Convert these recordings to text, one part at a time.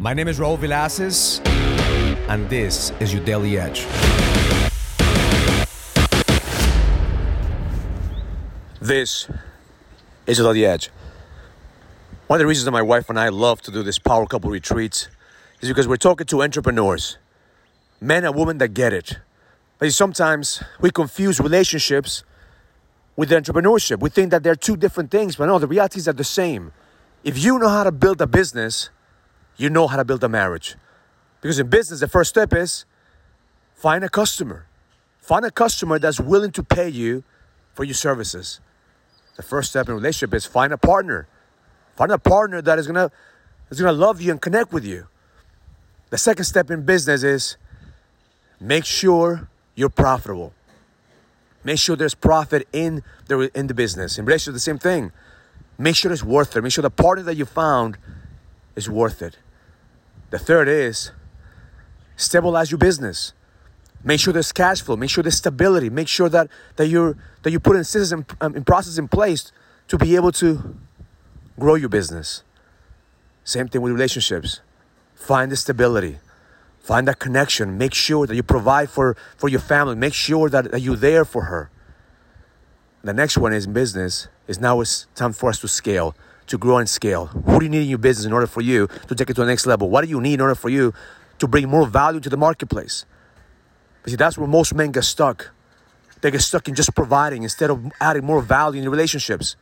My name is Raul Villacis, and this is your Daily Edge. This is your Daily Edge. One of the reasons that my wife and I love to do this power couple retreats is because we're talking to entrepreneurs, men and women that get it. But sometimes we confuse relationships with entrepreneurship. We think that they're two different things, but no, the reality is they're the same. If you know how to build a business, you know how to build a marriage. Because in business, the first step is find a customer. Find a customer that's willing to pay you for your services. The first step in relationship is find a partner. Find a partner that is gonna is gonna love you and connect with you. The second step in business is make sure you're profitable. Make sure there's profit in the in the business. In relationship, the same thing. Make sure it's worth it. Make sure the partner that you found is worth it. The third is stabilize your business. Make sure there's cash flow. Make sure there's stability. Make sure that, that, you're, that you put in systems um, and process in place to be able to grow your business. Same thing with relationships. Find the stability. Find that connection. Make sure that you provide for, for your family. Make sure that, that you're there for her. The next one is business. Is now it's time for us to scale to grow and scale? What do you need in your business in order for you to take it to the next level? What do you need in order for you to bring more value to the marketplace? But see, that's where most men get stuck. They get stuck in just providing instead of adding more value in the relationships.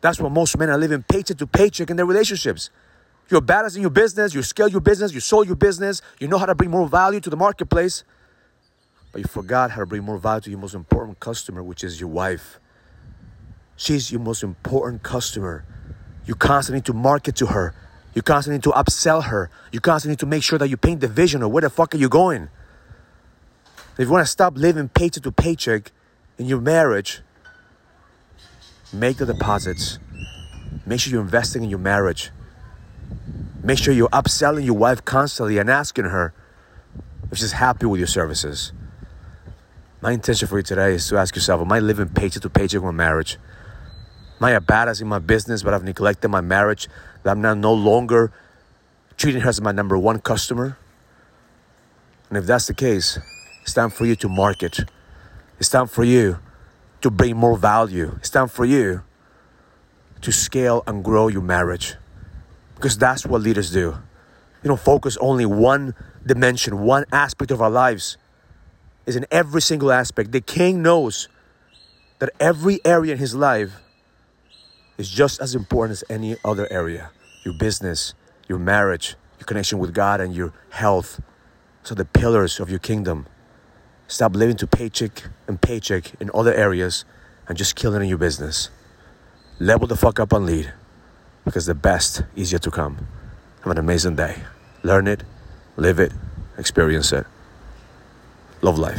That's why most men are living paycheck to paycheck in their relationships. You're badass in your business, you scale your business, you sold your business, you know how to bring more value to the marketplace, but you forgot how to bring more value to your most important customer, which is your wife. She's your most important customer. You constantly need to market to her. You constantly need to upsell her. You constantly need to make sure that you paint the vision of where the fuck are you going. If you want to stop living paycheck to paycheck in your marriage, make the deposits. Make sure you're investing in your marriage. Make sure you're upselling your wife constantly and asking her if she's happy with your services. My intention for you today is to ask yourself, am I living paycheck to paycheck in my marriage? I a badass in my business, but I've neglected my marriage? That I'm now no longer treating her as my number one customer? And if that's the case, it's time for you to market. It's time for you to bring more value. It's time for you to scale and grow your marriage. Because that's what leaders do. You don't focus only one dimension, one aspect of our lives. Is in every single aspect. The king knows that every area in his life is just as important as any other area your business, your marriage, your connection with God, and your health. So, the pillars of your kingdom. Stop living to paycheck and paycheck in other areas and just killing in your business. Level the fuck up and lead because the best is yet to come. Have an amazing day. Learn it, live it, experience it. Love life.